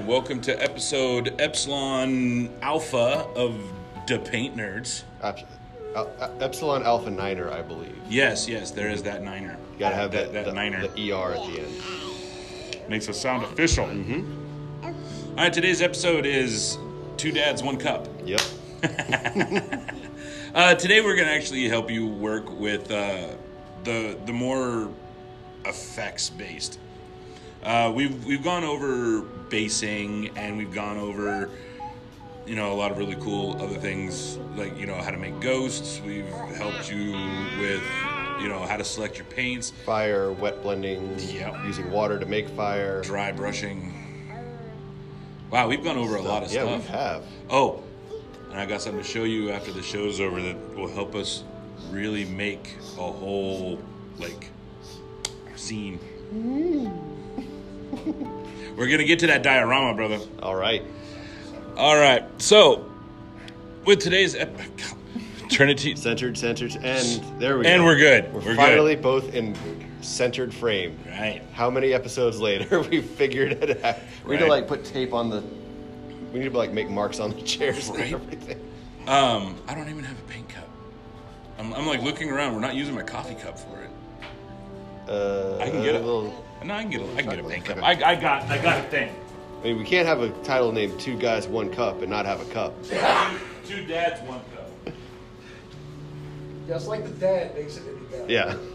time. Welcome to episode Epsilon Alpha of the Paint Nerds. Ep- Epsilon Alpha Niner, I believe. Yes, yes, there is that niner. You gotta have that, that, the, niner. the ER at the end. Makes us sound official. Mm-hmm. All right, today's episode is Two Dads, One Cup. Yep. Uh, today we're going to actually help you work with uh, the the more effects based. Uh, we've we've gone over basing and we've gone over you know a lot of really cool other things like you know how to make ghosts. We've helped you with you know how to select your paints, Fire, wet blending, Yep. using water to make fire. dry brushing. Wow, we've gone over a lot of yeah, stuff. we have. Oh, and I got something to show you after the show's over that will help us really make a whole like scene. We're gonna get to that diorama, brother. All right. All right, so with today's ep- Trinity, Centered, centered, and there we go. and we're good. We're, We're, finally both in centered frame. Right. How many episodes later we figured it out? We need to Right. like put tape on the. We need to like make marks on the chairs Right. and everything. Um, I don't even have a paint cup. I'm, I'm like looking around. We're not using my coffee cup for it. Uh, I can get a it. little. No, I can get a, I can get a paint cup. I, I got I got a thing. I mean, we can't have a title named Two Guys, One Cup and not have a cup. Two dads, one cup. Just like the dad makes it into God. Yeah.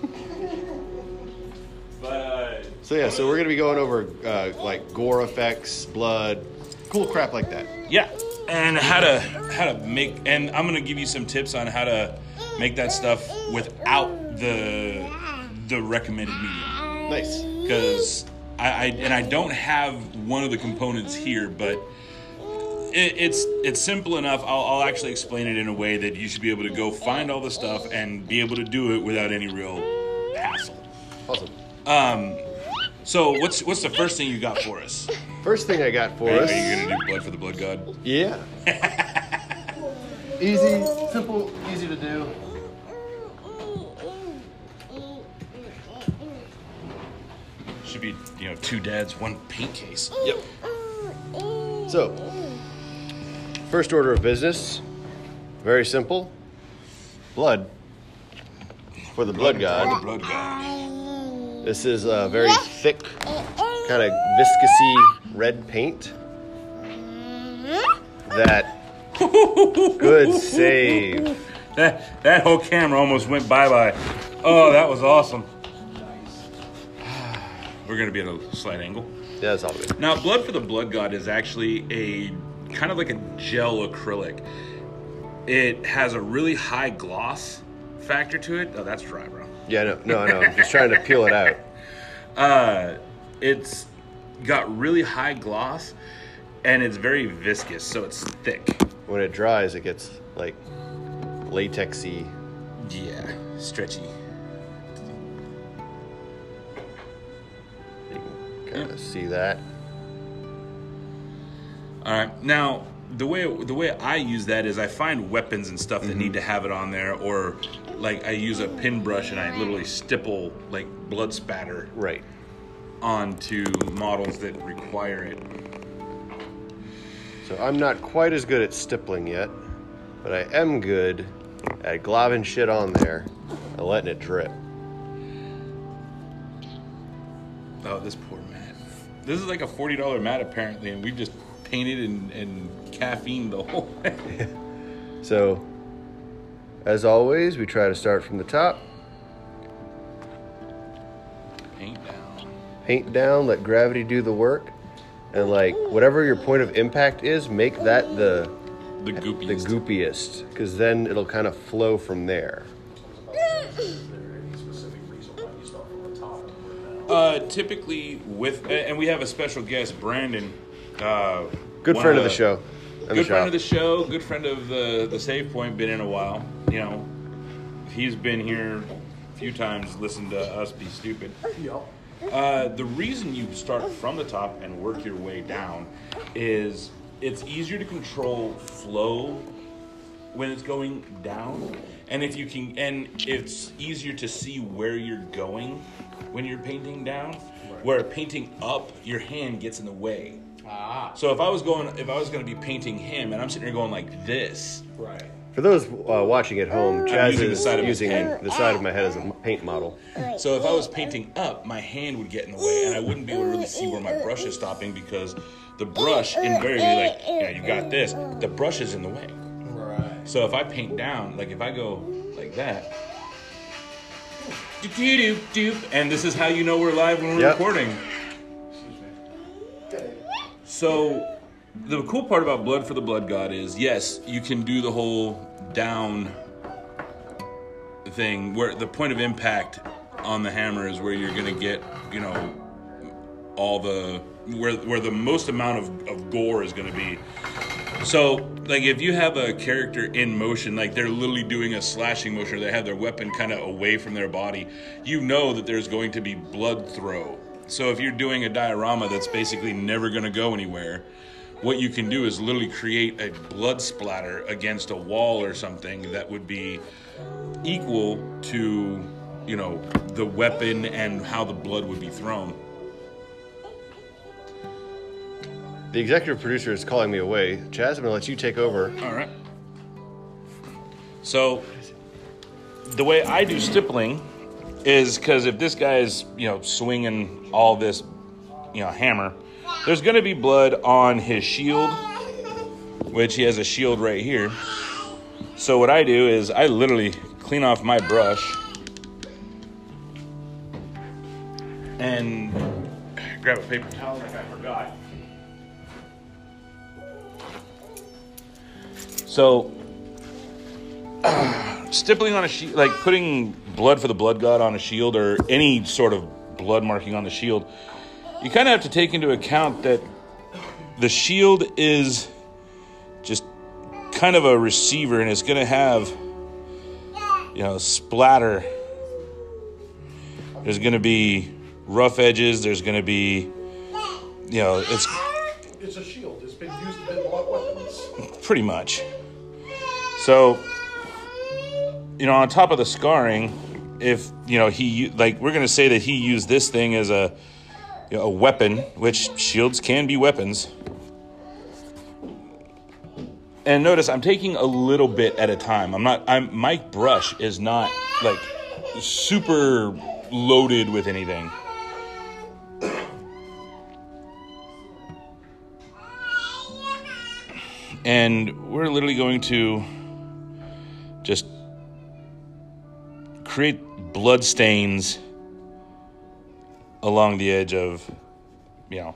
But uh, So yeah, so we're gonna be going over uh, like gore effects, blood, cool crap like that. yeah, and how to how to make and I'm gonna give you some tips on how to make that stuff without the the recommended medium Nice. because I, I and I don't have one of the components here, but. It, it's it's simple enough. I'll, I'll actually explain it in a way that you should be able to go find all the stuff and be able to do it without any real hassle. Awesome. Um, so what's what's the first thing you got for us? First thing I got for Are us. you gonna do blood for the blood god? Yeah. easy, simple, easy to do. Be you know two dads, one paint case. Yep. So, first order of business, very simple. Blood for the blood god. the blood god. This is a very thick, kind of viscousy red paint. That good save. That that whole camera almost went bye bye. Oh, that was awesome. We're gonna be at a slight angle. Yeah, that's all good. Now, blood for the blood god is actually a kind of like a gel acrylic. It has a really high gloss factor to it. Oh, that's dry, bro. Yeah, no, no, no. I'm just trying to peel it out. Uh, it's got really high gloss, and it's very viscous, so it's thick. When it dries, it gets like latexy. Yeah, stretchy. Kind of see that. All right. Now, the way the way I use that is I find weapons and stuff that mm-hmm. need to have it on there, or like I use a pin brush and I literally stipple like blood spatter Right. onto models that require it. So I'm not quite as good at stippling yet, but I am good at globbing shit on there and letting it drip. Oh, this. This is like a forty dollar mat apparently, and we've just painted and, and caffeine the whole way. So, as always, we try to start from the top, Paint down. paint down, let gravity do the work, and like whatever your point of impact is, make that the The goopiest. the goopiest. goopiest, because then it'll kind of flow from there. Uh, typically with, and we have a special guest, Brandon. Uh, Good friend of the show. and Good friend shop. of the show. Good friend of the the Save Point. Been in a while. You know, he's been here a few times. Listened to us be stupid. Uh, the reason you start from the top and work your way down is it's easier to control flow when it's going down, and if you can, and it's easier to see where you're going when you're painting down. Where painting up, your hand gets in the way. Ah, So if I was going, if I was going to be painting him, and I'm sitting here going like this, right. For those uh, watching at home, Chaz using the is side of using head. the side of my head as a paint model. So if I was painting up, my hand would get in the way, and I wouldn't be able to really see where my brush is stopping because the brush invariably, like, you know, you got this, the brush is in the way. So if I paint down, like if I go like that, doop, doop, doop, and this is how you know we're live when we're Yep. recording. So the cool part about Blood for the Blood God is yes, you can do the whole down thing where the point of impact on the hammer is where you're gonna get, you know, all the where where the most amount of, of gore is gonna be. So, like, if you have a character in motion, like they're literally doing a slashing motion, or they have their weapon kind of away from their body, you know that there's going to be blood throw. So, if you're doing a diorama that's basically never going to go anywhere, what you can do is literally create a blood splatter against a wall or something that would be equal to, you know, the weapon and how the blood would be thrown. The executive producer is calling me away. Chaz, I'm gonna let you take over. All right. So, the way I do stippling is because if this guy is, you know, swinging all this, you know, hammer, there's going to be blood on his shield, which he has a shield right here. So, what I do is I literally clean off my brush and grab a paper towel So, stippling on a shield, like putting blood for the blood god on a shield or any sort of blood marking on the shield, you kind of have to take into account that the shield is just kind of a receiver and it's going to have, you know, splatter. There's going to be rough edges. There's going to be, you know, it's It's a shield. It's been used in a lot of weapons. pretty much. So, you know, on top of the scarring, if you know he like, we're gonna say that he used this thing as a you know, a weapon, which shields can be weapons. And notice I'm taking a little bit at a time. I'm not. I'm Mike brush is not like super loaded with anything. and we're literally going to just create blood stains along the edge of you know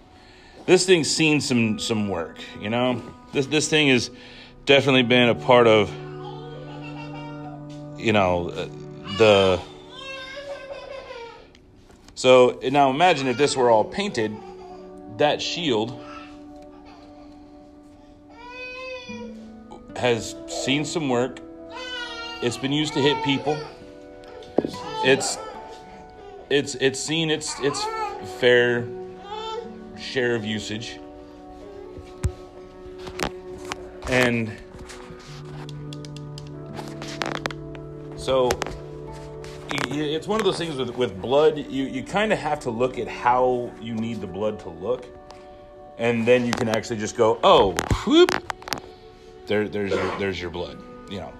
this thing's seen some some work you know this this thing has definitely been a part of you know uh, the so now imagine if this were all painted that shield has seen some work. It's been used to hit people. It's it's it's seen its its fair share of usage. And so it's one of those things with, with blood, you, you kind of have to look at how you need the blood to look. And then you can actually just go, oh, whoop, there, there's your there's your blood, you know.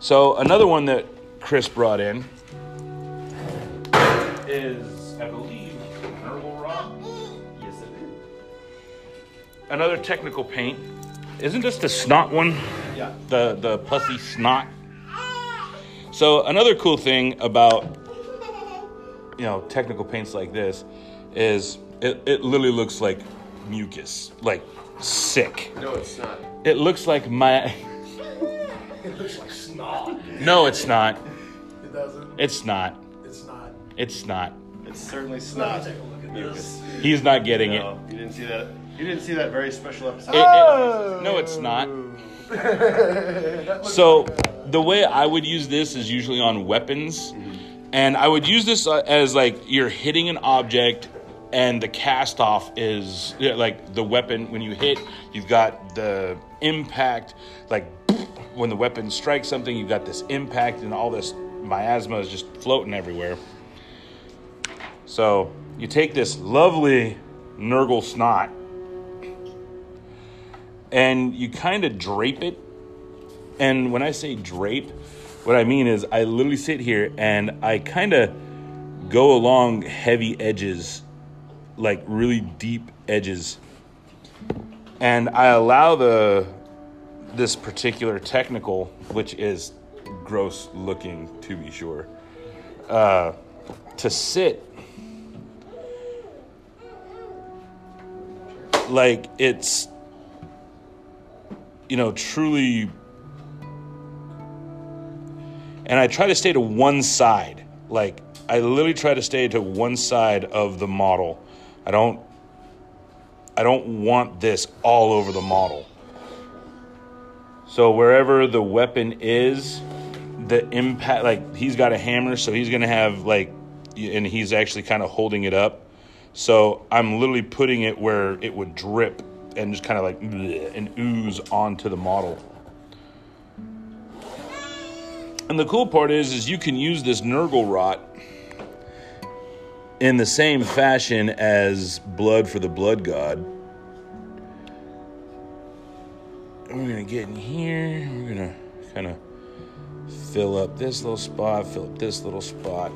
So another one that Chris brought in is, I believe, Nurgle Rot. Yes, it is. Another technical paint. Isn't this the snot one? Yeah. The the pussy snot. So another cool thing about you know technical paints like this is it, it literally looks like mucus, like sick. No, it's not. It looks like my. It looks like snot. No, it's not. It doesn't. It's not. It's not. It's not. It's certainly Let me snot. take a look at this. He's not getting it. No, you didn't see that. You didn't see that very special episode. It- it- no, it's not. So the way I would use this is usually on weapons, and I would use this uh, as like you're hitting an object, and the cast off is yeah, like the weapon. When you hit, you've got the impact. Like when the weapon strikes something, you've got this impact, and all this miasma is just floating everywhere. So you take this lovely Nurgle snot, and you kind of drape it. And when I say drape, what I mean is I literally sit here and I kind of go along heavy edges, like really deep edges, and I allow the this particular technical, which is gross looking to be sure, uh, to sit like it's you know truly and i try to stay to one side. Like i literally try to stay to one side of the model. I don't i don't want this all over the model so wherever the weapon is the impact like he's got a hammer so he's gonna have like and he's actually kind of holding it up so I'm literally putting it where it would drip and just kind of like and ooze onto the model. And the cool part is, is you can use this Nurgle rot in the same fashion as blood for the blood god. We're gonna get in here. We're gonna kind of fill up this little spot, fill up this little spot,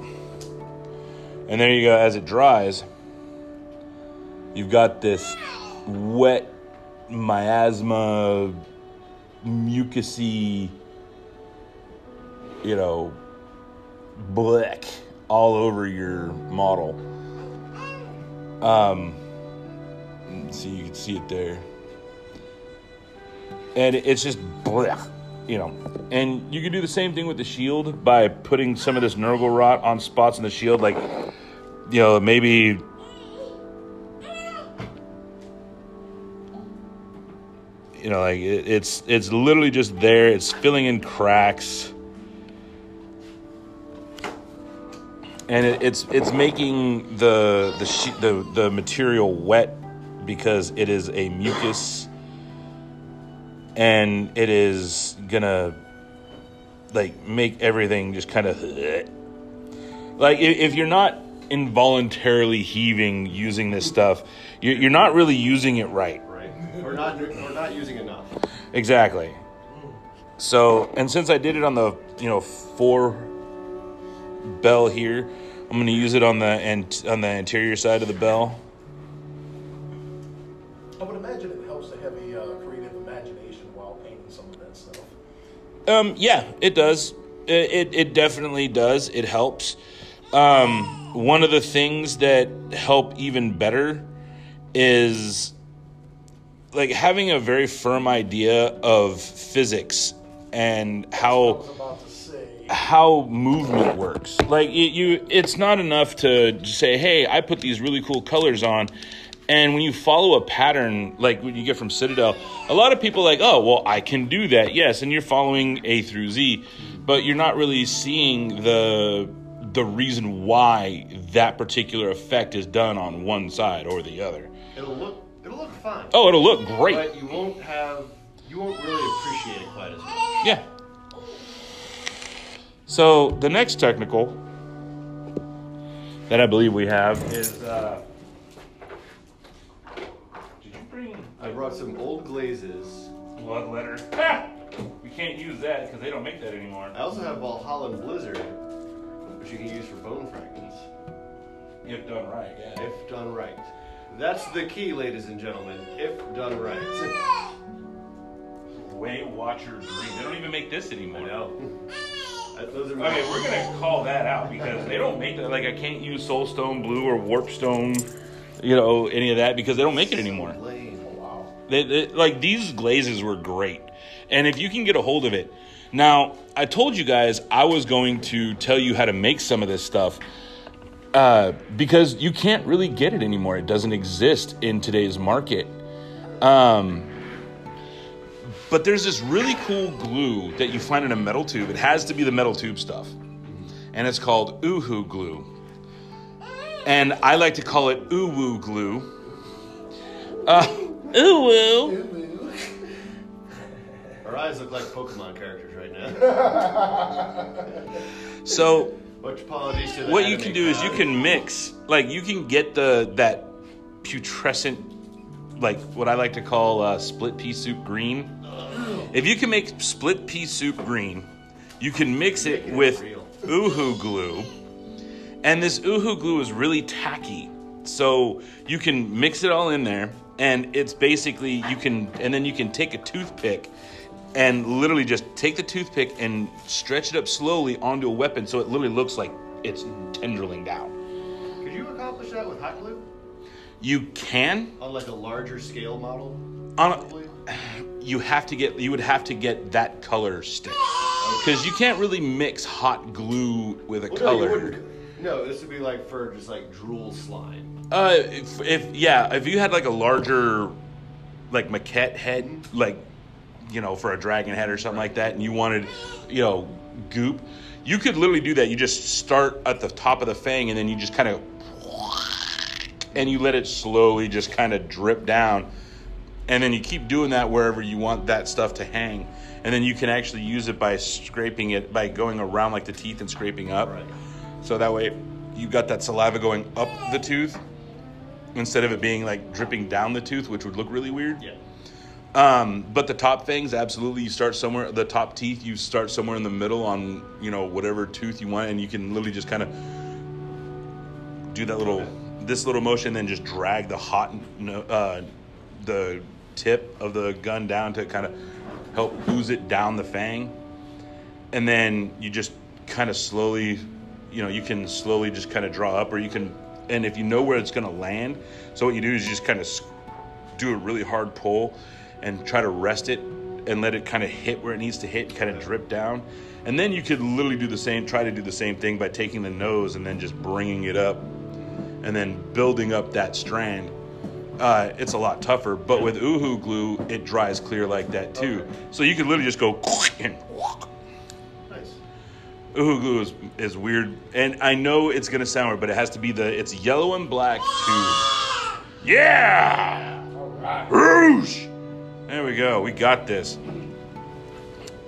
and there you go. As it dries, You've got this wet miasma, mucusy, you know, black all over your model. Um, see, you can see it there. And it's just you know. And you can do the same thing with the shield by putting some of this Nurgle rot on spots in the shield, like, you know, maybe you know like it, it's it's literally just there it's filling in cracks and it, it's it's making the the, she, the the material wet because it is a mucus and it is gonna like make everything just kind of like if, you're not involuntarily heaving using this stuff you're, you're not really using it right Right. We're not we're not using enough. Exactly. So, and since I did it on the, you know, four bell here, I'm going to use it on the and on the interior side of the bell. While painting some of that stuff. Um, yeah, it does. It, it, it definitely does. It helps. Um, one of the things that help even better is like having a very firm idea of physics and how was about to say, how movement works. Like it, you, it's not enough to say, "Hey, I put these really cool colors on." And when you follow a pattern like what you get from Citadel, a lot of people are like, "Oh, well, I can do that." Yes, and you're following A through Z, but you're not really seeing the the reason why that particular effect is done on one side or the other. It'll look it'll look fine. Oh, it'll look great. But you won't have you won't really appreciate it quite as much. Yeah. So the next technical that I believe we have is. Uh, did you bring I brought some old glazes. Bloodletter? Ha! We can't use that because they don't make that anymore. I also have Valhallan Blizzard, which you can use for bone fragments, If done right, yeah. if done right. That's the key, ladies and gentlemen. If done right. Waywatcher Green. They don't even make this anymore. I know. Those are Okay, we're gonna call that out because they don't make that. Like, I can't use Soulstone Blue or Warpstone, you know, any of that because they don't make it anymore. They, they, like these glazes were great, and if you can get a hold of it, now I told you guys I was going to tell you how to make some of this stuff uh, because you can't really get it anymore. It doesn't exist in today's market. Um, but there's this really cool glue that you find in a metal tube. It has to be the metal tube stuff, and it's called Uhu glue. And I like to call it Uwu glue. Uh, Uwu. Our eyes look like Pokemon characters right now. So Much apologies to the what you can do is you can mix, like you can get the that putrescent like what I like to call uh, split pea soup green. If you can make split pea soup green, you can mix it it with uhu glue, and this uhu glue is really tacky. So you can mix it all in there, and it's basically you can, and then you can take a toothpick and literally just take the toothpick and stretch it up slowly onto a weapon, so it literally looks like it's tendriling down. Could you accomplish that with hot glue You can on like a larger scale model? on. Probably? you have to get you would have to get that color stick ah! because you can't really mix hot glue with a Well, no, color. wouldn't- No, this would be like for just like drool slime. Uh, if, if yeah, if you had like a larger, like maquette head, like you know, for a dragon head or something like that, and you wanted, you know, goop, you could literally do that. You just start at the top of the fang, and then you just kind of, and you let it slowly just kind of drip down, and then you keep doing that wherever you want that stuff to hang, and then you can actually use it by scraping it by going around like the teeth and scraping up. Right. So that way you've got that saliva going up the tooth instead of it being like dripping down the tooth, which would look really weird. Yeah. Um, but the top fangs, absolutely, you start somewhere. The top teeth, you start somewhere in the middle on you know whatever tooth you want, and you can literally just kind of do that little this little motion, then just drag the hot uh, the tip of the gun down to kind of help ooze it down the fang, and then you just kind of slowly, you know, you can slowly just kind of draw up, or you can, and if you know where it's going to land, so what you do is you just kind of do a really hard pull and try to rest it and let it kind of hit where it needs to hit kind of drip down. And then you could literally do the same, try to do the same thing by taking the nose and then just bringing it up and then building up that strand. Uh, it's a lot tougher, but with Uhu glue, it dries clear like that too. So you could literally just go and. Uhu glue is, is weird, and I know it's gonna sound weird, but it has to be the it's yellow and black tube. Yeah, Rouge. There we go. We got this.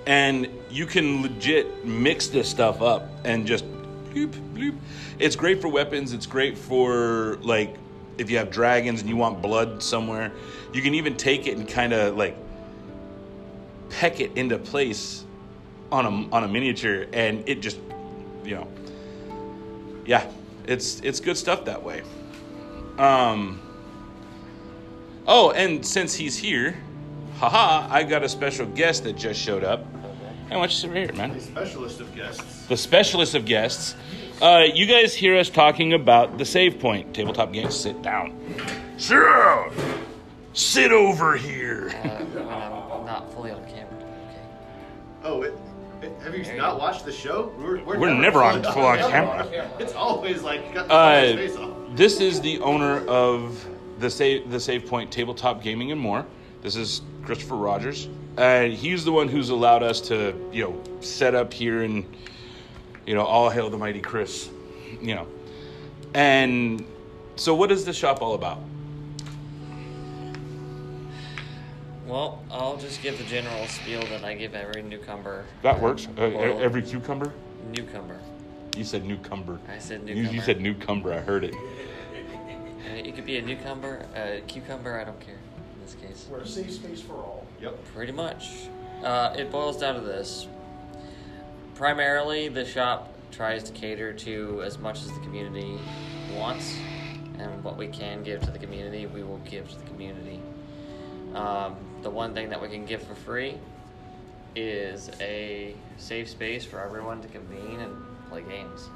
And you can legit mix this stuff up and just bloop bloop. It's great for weapons. It's great for like if you have dragons and you want blood somewhere. You can even take it and kind of like peck it into place on a on a miniature, and it just you know, yeah, it's it's good stuff that way. Um. Oh, and since he's here, haha, I got a special guest that just showed up. Hey, why don't you sit right here, man? The specialist of guests. The specialist of guests. Uh, you guys hear us talking about the save point. Tabletop games, sit down. Sit down. Sit over here. Uh, I'm not fully on camera. Okay. Oh, it, it- have you not watched the show? We're, We're never on full on camera. It's always like cut the Uh, face off. this is the owner of the save the Save Point Tabletop Gaming and more. This is Christopher Rogers, and he's the one who's allowed us to you know set up here and you know all hail the mighty Chris, you know. And so, what is this shop all about? Well, I'll just give the general spiel that I give every newcomer. That works. Uh, Well, every cucumber. newcomer. You said newcomer. I said You, newcomer. you said newcomer. I heard it. Uh, it could be a newcomer, a cucumber. I don't care in this case. We're a safe space for all. Yep. Pretty much. Uh, it boils down to this. Primarily, the shop tries to cater to as much as the community wants, and what we can give to the community, we will give to the community. Um, the one thing that we can give for free is a safe space for everyone to convene and play games.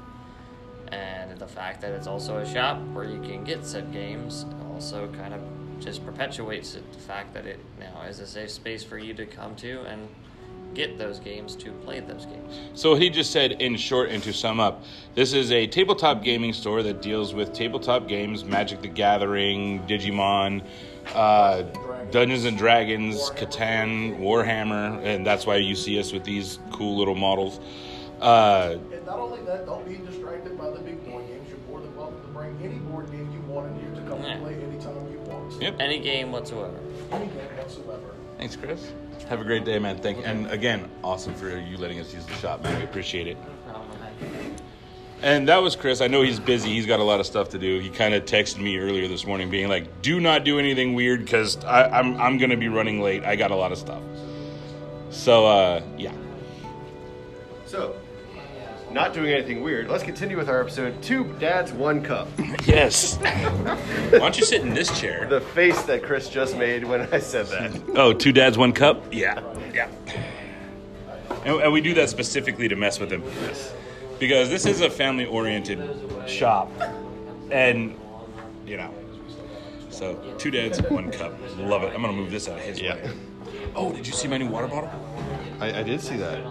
And the fact that it's also a shop where you can get said games also kind of just perpetuates it, the fact that it now is a safe space for you to come to and get those games to play those games. So he just said, in short, and to sum up, this is a tabletop gaming store that deals with tabletop games, Magic the Gathering, Digimon, uh, Dungeons and Dragons, Catan, Warhammer, and that's why you see us with these cool little models. Uh, And not only that, don't be distracted by the big board games. You're more than welcome to bring any board game you want in here to come Yeah. and play anytime you want. Yep. Any game whatsoever. Any game whatsoever. thanks, Chris. Have a great day, man. Thank you. And again, awesome for you letting us use the shop, man. We appreciate it. And that was Chris. I know he's busy. He's got a lot of stuff to do. He kind of texted me earlier this morning, being like, "Do not do anything weird because I'm I'm gonna be running late. I got a lot of stuff." So uh, yeah. So, not doing anything weird. Let's continue with our episode. Two dads, one cup. Yes. Why don't you sit in this chair? The face that Chris just made when I said that. Oh, two dads, one cup. Yeah, yeah. And, and we do that specifically to mess with him, because this is a family-oriented shop, and you know. So two dads, one cup. Love it. I'm gonna move this out of his Yeah. way. Oh, did you see my new water bottle? I, I did see that.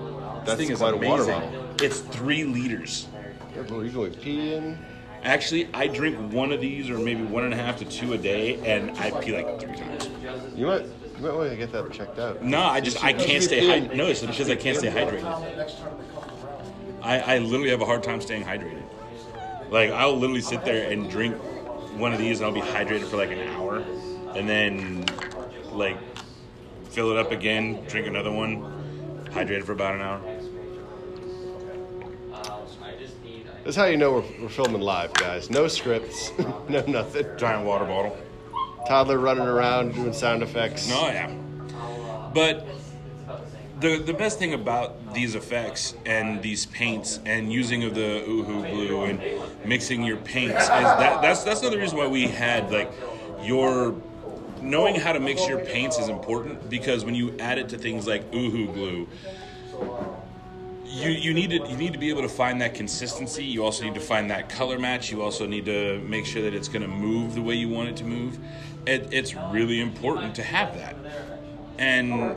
That's thing is quite a water bottle. It's three liters. Yeah, bro, you going peeing? Actually, I drink one of these, or maybe one and a half to two a day, and I pee like three times. You might, you might want to get that checked out. No, I just I can't stay hydrated. No, it's because I can't stay hydrated. I, I literally have a hard time staying hydrated. Like I'll literally sit there and drink one of these and I'll be hydrated for like an hour, and then like fill it up again, drink another one, hydrated for about an hour. That's how you know we're, we're filming live, guys. No scripts, no nothing. Giant water bottle. Toddler running around doing sound effects. No, yeah. But the the best thing about these effects and these paints and using of the Uhu glue and mixing your paints is that that's that's another reason why we had like your knowing how to mix your paints is important because when you add it to things like Uhu glue you, you need to you need to be able to find that consistency. You also need to find that color match. You also need to make sure that it's going to move the way you want it to move. It, it's really important to have that. And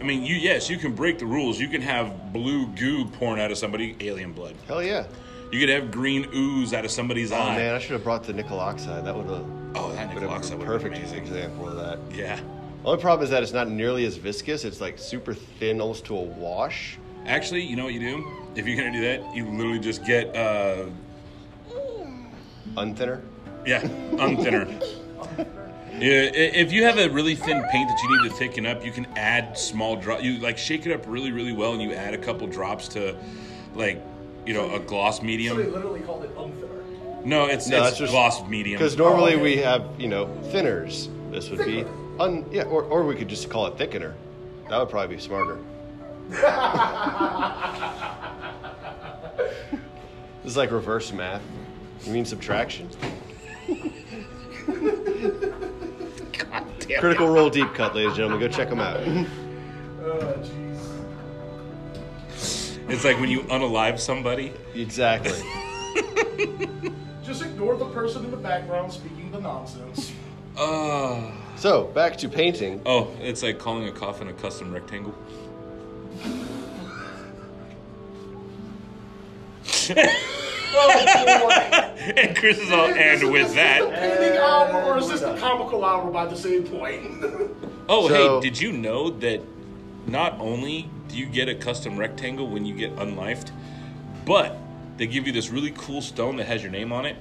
I mean, you yes, you can break the rules. You can have blue goo pouring out of somebody, alien blood. Hell yeah. You could have green ooze out of somebody's eye. Oh eye. man, I should have brought the Nihilakh Oxide. That would have Oh, that been Nihilakh Oxide would perfect be amazing. example of that. Yeah. Only problem is that it's not nearly as viscous. It's like super thin, almost to a wash. Actually, you know what you do? If you're gonna do that, you literally just get uh, Unthinner. Yeah, unthinner. yeah, if you have a really thin paint that you need to thicken up, you can add small drop. You like shake it up really, really well, and you add a couple drops to, like, you know, a gloss So they medium. literally called it unthinner. No, it's No, it's just- gloss medium. Because normally oh, we have, you know, thinners. This would be un yeah, or, or we could just call it thickener. That would probably be smarter. this is like reverse math. You mean subtraction? God damn. Critical Role Deep Cut, ladies and gentlemen. Go check them out. Jeez. It's like when you unalive somebody. exactly. Just ignore the person in the background speaking the nonsense. Uh, So back to painting. oh, it's like calling a coffin a custom rectangle. Boy. And Chris is all, and with that. Painting hour, or is this the comical hour by the Save Point? Oh, So- hey, did you know that not only do you get a custom rectangle when you get unlifed, but they give you this really cool stone that has your name on it?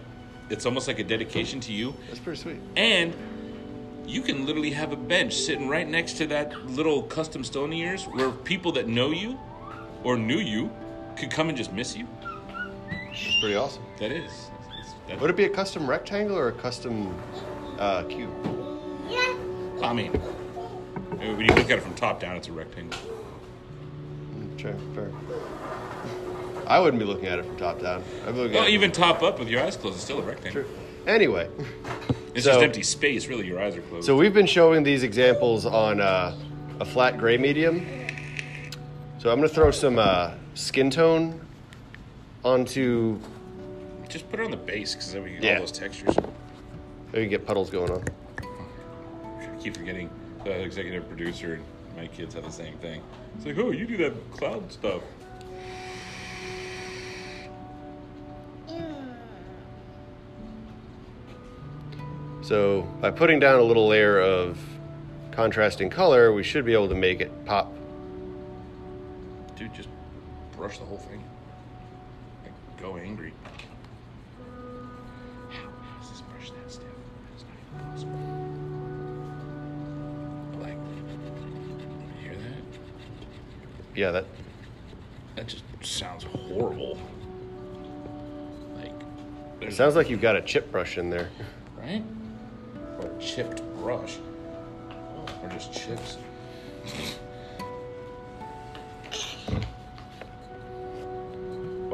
It's almost like a dedication to you. That's pretty sweet. And you can literally have a bench sitting right next to that little custom stone of yours where people that know you or knew you could come and just miss you. That's pretty awesome. That is. That, Would it be a custom rectangle or a custom uh, cube? I mean, when you look at it from top down, it's a rectangle. Mm, Sure, fair. I wouldn't be looking at it from top down. I'd be looking Well, at it even top up with your eyes closed, it's still a rectangle. True. Anyway, It's So- just empty space, really. Your eyes are closed. so we've been showing these examples on uh, a flat gray medium. So I'm going to throw some uh, skin tone onto. just put it on the base because then we get Yeah. all those textures. Maybe you can get puddles going on. I keep forgetting the executive producer and my kids have the same thing. It's like, oh, you do that cloud stuff. So by putting down a little layer of contrasting color, we should be able to make it pop. Dude, just brush the whole thing. Go angry. How, how does this brush that stiff? It's not even possible. Like, you hear that? Yeah, that That just sounds horrible. Like, it sounds like you've got a chip brush in there. right? Or a chipped brush. Or just chips.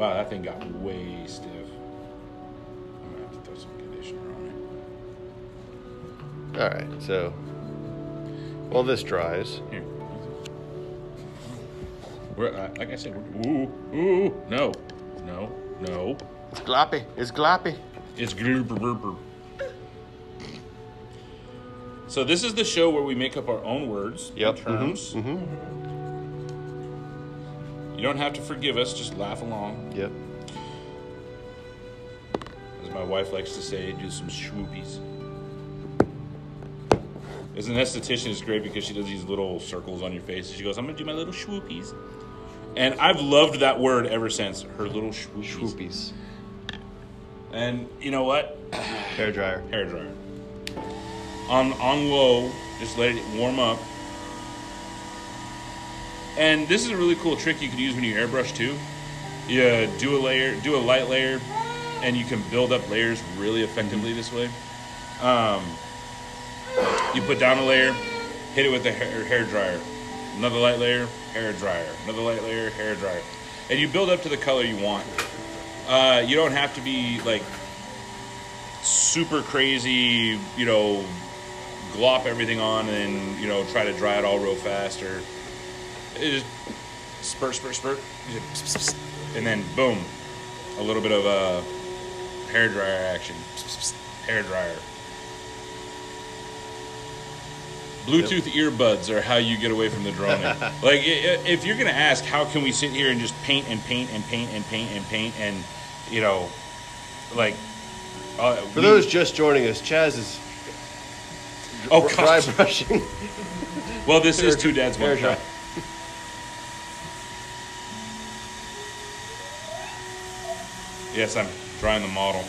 wow, that thing got way stiff. I'm gonna have to throw some conditioner on it. All right, so while this dries. Here. We're, uh, like I said, we're, ooh, ooh, no, no, no. it's gloppy. It's gloppy. It's glurp, burp, burp. So this is the show where we make up our own words, Yep, and terms. mhm, You don't have to forgive us; just laugh along. Yep. As my wife likes to say, do some swoopies. As an esthetician, it's great because she does these little circles on your face. And she goes, I'm going to do my little swoopies. And I've loved that word ever since. Her little swoopies. Swoopies. And you know what? Hair dryer. Hair dryer. On, on low, just let it warm up. And this is a really cool trick you could use when you airbrush too. You do a layer, do a light layer, and you can build up layers really effectively this way. Um, you put down a layer, hit it with a hair, hair dryer. Another light layer, hair dryer. Another light layer, hair dryer. And you build up to the color you want. Uh, you don't have to be like super crazy, you know, glop everything on and you know try to dry it all real fast or it just spurt, spurt, spurt, and then boom, a little bit of a hair dryer action, hair dryer. Bluetooth earbuds are how you get away from the droning. like, if you're gonna ask, how can we sit here and just paint and paint and paint and paint and paint and, you know, like, uh, For we- those just joining us, Chaz is oh, dry gosh. brushing. well, this is two dads, one cup. Yes, I'm drying the model.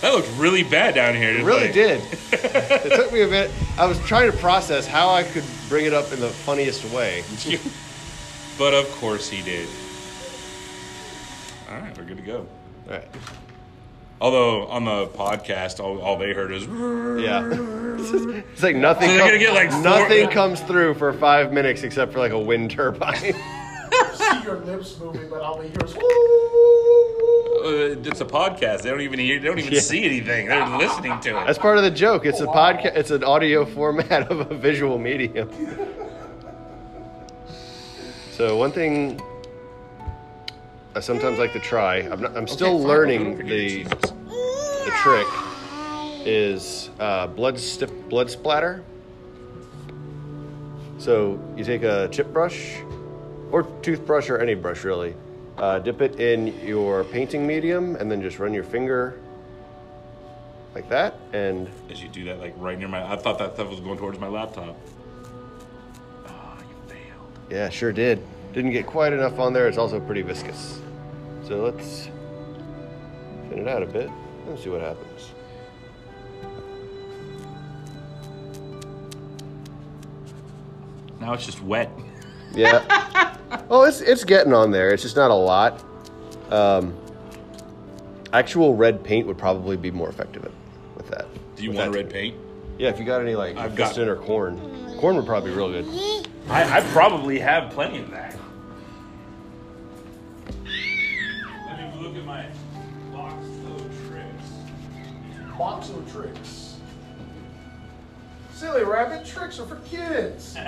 That looked really bad down here. It didn't really it? Really did. it took me a bit. I was trying to process how I could bring it up in the funniest way. but of course he did. All right, we're good to go. All right. Although on the podcast, all, all they heard is Yeah. it's like nothing. So they're com- gonna get, like, four- nothing comes through for five minutes except for like a wind turbine. see your lips moving, but I'll be here. Uh, it's a podcast. They don't even hear. They don't even Yeah. see anything. They're listening to it. That's part of the joke. It's a podcast. It's an audio format of a visual medium. So one thing I sometimes like to try. I'm, not, I'm still Okay, learning the the trick is uh, blood blood splatter. So you take a chip brush or toothbrush or any brush really, uh, dip it in your painting medium, and then just run your finger like that, and As you do that, like right near my. I thought that stuff was going towards my laptop. Oh, you failed. yeah, sure did. Didn't get quite enough on there. It's also pretty viscous. So let's thin it out a bit and see what happens. Now it's just wet. Yeah. oh, it's it's getting on there. It's just not a lot. Um, actual red paint would probably be more effective with that. Do you With want that red paint? Yeah, if you got any like I've got- Mephiston or Khorne, Khorne would probably be real good. I, I probably have plenty of that. Let me look at my box of tricks. Box of tricks. Silly rabbit, tricks are for kids.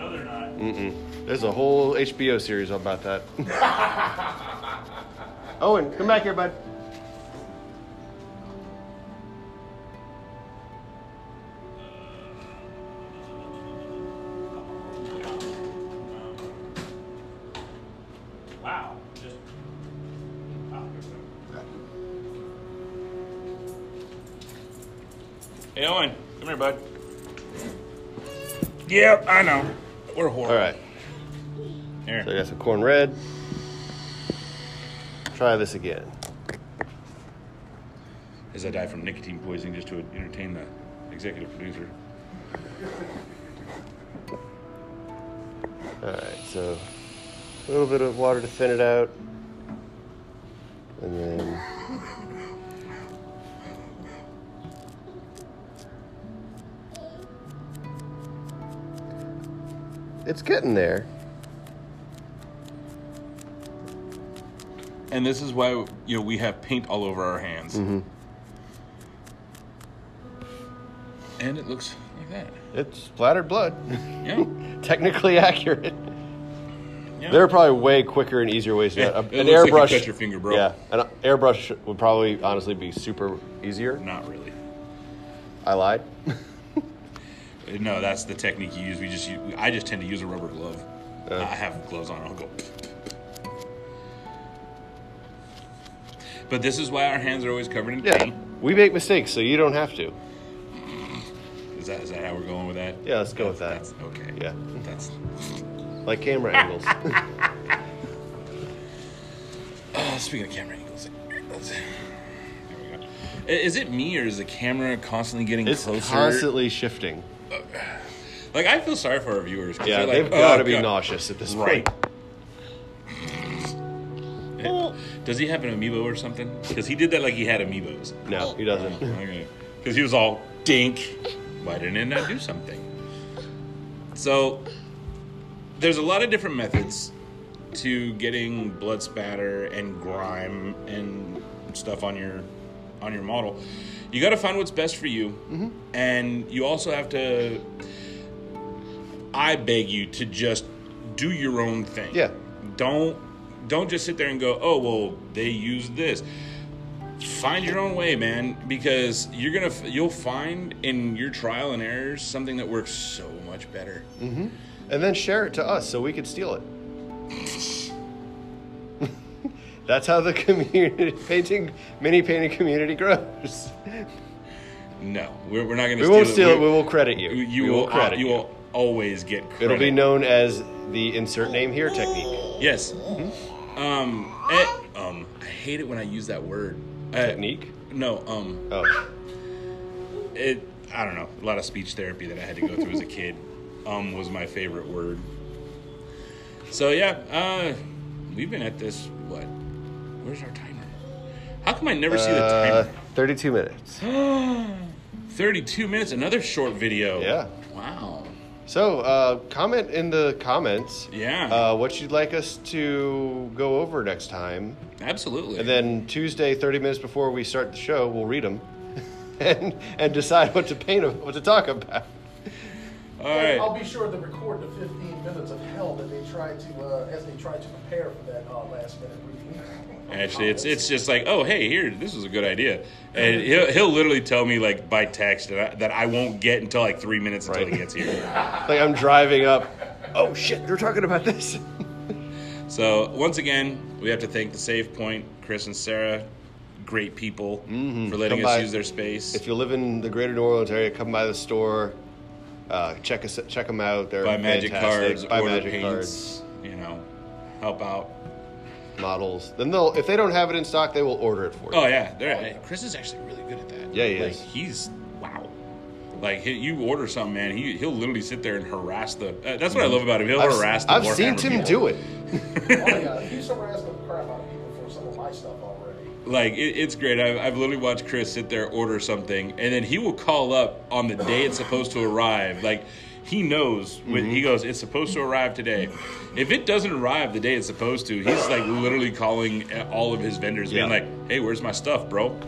no, they're not. Mm-mm. There's a whole HBO series about that. Owen, come back here, bud. Wow. Just. Wow. Hey, Owen, come here, bud. Yep, I know. We're horrible. All right. Here. So I got some Khorne Red. Try this again. As I die from nicotine poisoning just to entertain the executive producer. All right. So a little bit of water to thin it out, it's getting there. And this is why you know we have paint all over our hands. Mm-hmm. And it looks like that. It's splattered blood. Yeah. Technically accurate. yeah. There are probably way quicker and easier ways to do it An looks like you airbrush. cut your finger, bro. Yeah, an airbrush would probably honestly be super easier. Not really. I lied. No, that's the technique you use. We just use, I just tend to use a rubber glove. Uh. I have gloves on. I'll go. But this is why our hands are always covered in Yeah, paint. we make mistakes, so you don't have to. Is that is that how we're going with that? Yeah, let's go with that. That's okay. Yeah. That's Like camera angles. uh, speaking of camera angles. There we go. Is it me or is the camera constantly getting it's closer? constantly shifting. Like I feel sorry for our viewers. Yeah, like, they've got to "Oh, be God." nauseous at this Right. point. Does he have an amiibo or something? Because he did that like he had amiibos. No, he doesn't. Oh, okay. Because he was all dink. Why didn't it not do something? So there's a lot of different methods to getting blood spatter and grime and stuff on your on your model. You got to find what's best for you, Mm-hmm. and you also have to. I beg you to just do your own thing. Yeah. Don't don't just sit there and go, oh well, they use this. Find your own way, man, because you're gonna you'll find in your trial and errors something that works so much better. And then share it to us so we could steal it. That's how the community painting, mini painting community grows. No, we're, we're not gonna. We won't steal it. We- We will credit you. You, we will. credit you will always get. Credit. It'll be known as the insert name here technique. Yes. Um. eh, um. I hate it when I use that word. Uh, Technique. No. Um. Oh, It. I don't know. A lot of speech therapy that I had to go through as a kid. Um. Was my favorite word. So yeah. Uh. We've been at this. What? Where's our timer? How come I never see the uh, timer? 32 minutes. 32 minutes. Another short video. Yeah. Wow. So, uh, comment in the comments Yeah. uh, what you'd like us to go over next time. Absolutely. And then Tuesday, 30 minutes before we start the show, we'll read them and, and decide what to paint, what to talk about. All And I'll be sure to record the 15 minutes of hell that they tried to, uh, as they tried to prepare for that uh, last minute reading. Actually, it's it's just like, oh, hey, here, this is a good idea, and he'll he'll literally tell me like by text that I, that I won't get until like three minutes until Right. he gets here. Like I'm driving up. Oh shit, they're talking about this. So once again, we have to thank the Save Point, Chris and Sarah, great people for letting. Come us by. use their space. If you live in the greater New Orleans area, come by the store. Uh, check us, check them out. They're buy magic fantastic. cards, Buy order magic paints, cards, you know, help out. models. Then they'll, if they don't have it in stock, they will order it for you. Oh yeah, they're, Chris is actually really good at that. Yeah, he like, is. He's wow. Like he, you order something, man, he he'll literally sit there and harass the. Uh, that's what I love about him. He'll I've, harass the I've seen Warhammer Tim people. do it. oh, yeah. He's harassed the crap out of people for some of my stuff already. Like it, it's great. I've, I've literally watched Chris sit there order something, and then he will call up on the day it's supposed to arrive. Like he knows when Mm-hmm. he goes, it's supposed to arrive today. If it doesn't arrive the day it's supposed to, he's like literally calling all of his vendors, being Yeah. like, "Hey, where's my stuff, bro?"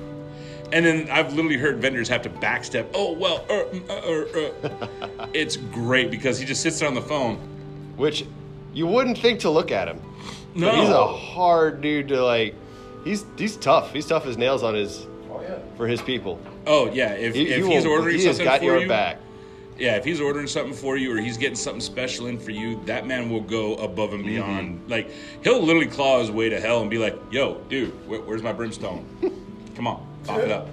And then I've literally heard vendors have to backstep. Oh well, uh, mm, uh, uh, uh." it's great because he just sits there on the phone. Which you wouldn't think to look at him. No, But he's a hard dude to like. He's he's tough. He's tough as nails on his Oh, yeah. for his people. oh yeah. If, He, if he he's will- ordering he has something got for your you, back. Yeah, if he's ordering something for you or he's getting something special in for you, that man will go above Mm-hmm. and beyond. Like he'll literally claw his way to hell and be like, "Yo, dude, wh- where's my brimstone? Come on, pop it up."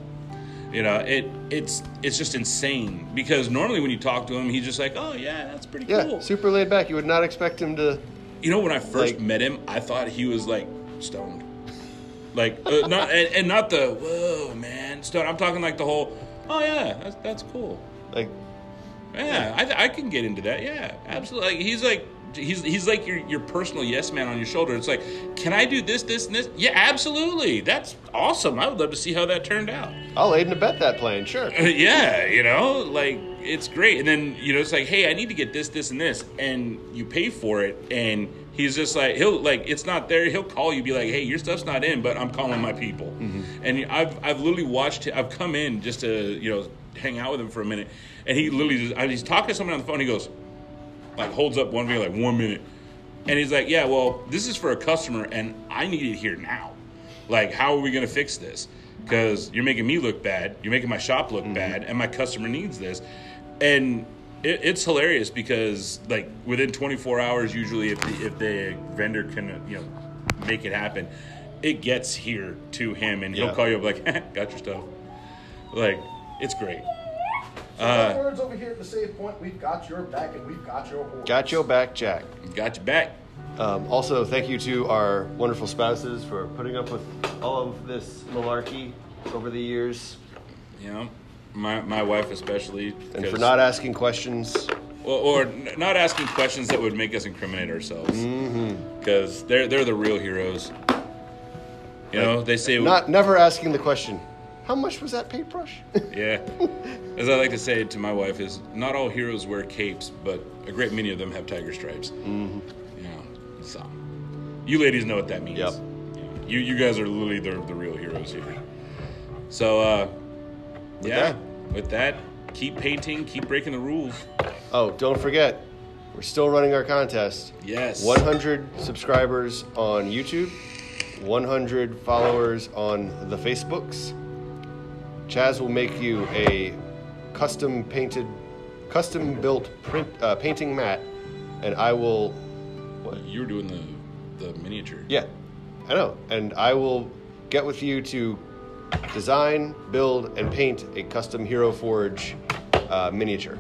You know, it it's it's just insane because normally when you talk to him, he's just like, "Oh yeah, that's pretty Yeah, cool." super laid back. You would not expect him to. You know, when I first Like- met him, I thought he was like stoned, like uh, not and, and not the whoa man stoned. I'm talking like the whole, "Oh yeah, that's that's cool." Like, Yeah, I, I can get into that. Yeah, absolutely. Like, he's like he's he's like your your personal yes man on your shoulder. It's like, can I do this, this, and this? Yeah, absolutely. That's awesome. I would love to see how that turned out. I'll aid and abet that plan, sure. yeah, you know, like it's great. And then you know, it's like, hey, I need to get this, this, and this, and you pay for it, and he's just like, he'll like, it's not there. He'll call you, be like, hey, your stuff's not in, but I'm calling my people. Mm-hmm. And I've I've literally watched. I've come in just to you know hang out with him for a minute, and he literally just, he's talking to someone on the phone. He goes, like holds up one finger like one minute, and he's like, yeah, well, this is for a customer, and I need it here now. Like, how are we gonna fix this? Because you're making me look bad, you're making my shop look mm-hmm. bad, and my customer needs this. And it, it's hilarious because like within 24 hours, usually if the, if the vendor can you know make it happen, it gets here to him, and Yeah. he'll call you up like, got your stuff. Like, it's great. So Uh, in words, over here at the save point, we've got your back and we've got your horse. Got your back, Jack. Got your back. Um, also, thank you to our wonderful spouses for putting up with all of this malarkey over the years, You know, my my wife especially, and for not asking questions. or, or n- not asking questions that would make us incriminate ourselves, because they're they're the real heroes. You know, they say Not never asking the question, how much was that paintbrush? yeah. As I like to say to my wife is, not all heroes wear capes, but a great many of them have tiger stripes. Mm-hmm. You know, so you ladies know what that means. Yep. You you guys are literally the the real heroes here. So uh, yeah, that- with that, keep painting, keep breaking the rules. oh, don't forget, we're still running our contest. Yes. 100 subscribers on YouTube, 100 followers on the Facebooks. Chaz will make you a custom painted, custom built print, uh, painting mat, and I will. What? You were doing the the miniature. Yeah, I know. And I will get with you to design, build, and paint a custom Hero Forge uh, miniature.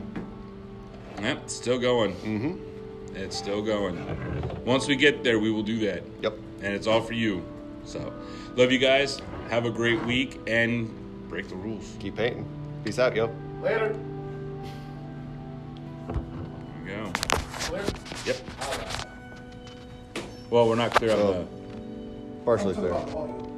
Yep, still going. Mm-hmm. It's still going. Once we get there, we will do that. Yep. And it's all for you. So, love you guys. Have a great week and break the rules. Keep painting. Peace out, yo. Later. There we go. Clear? Yep. Well, we're not clear on the. Partially clear. about audio.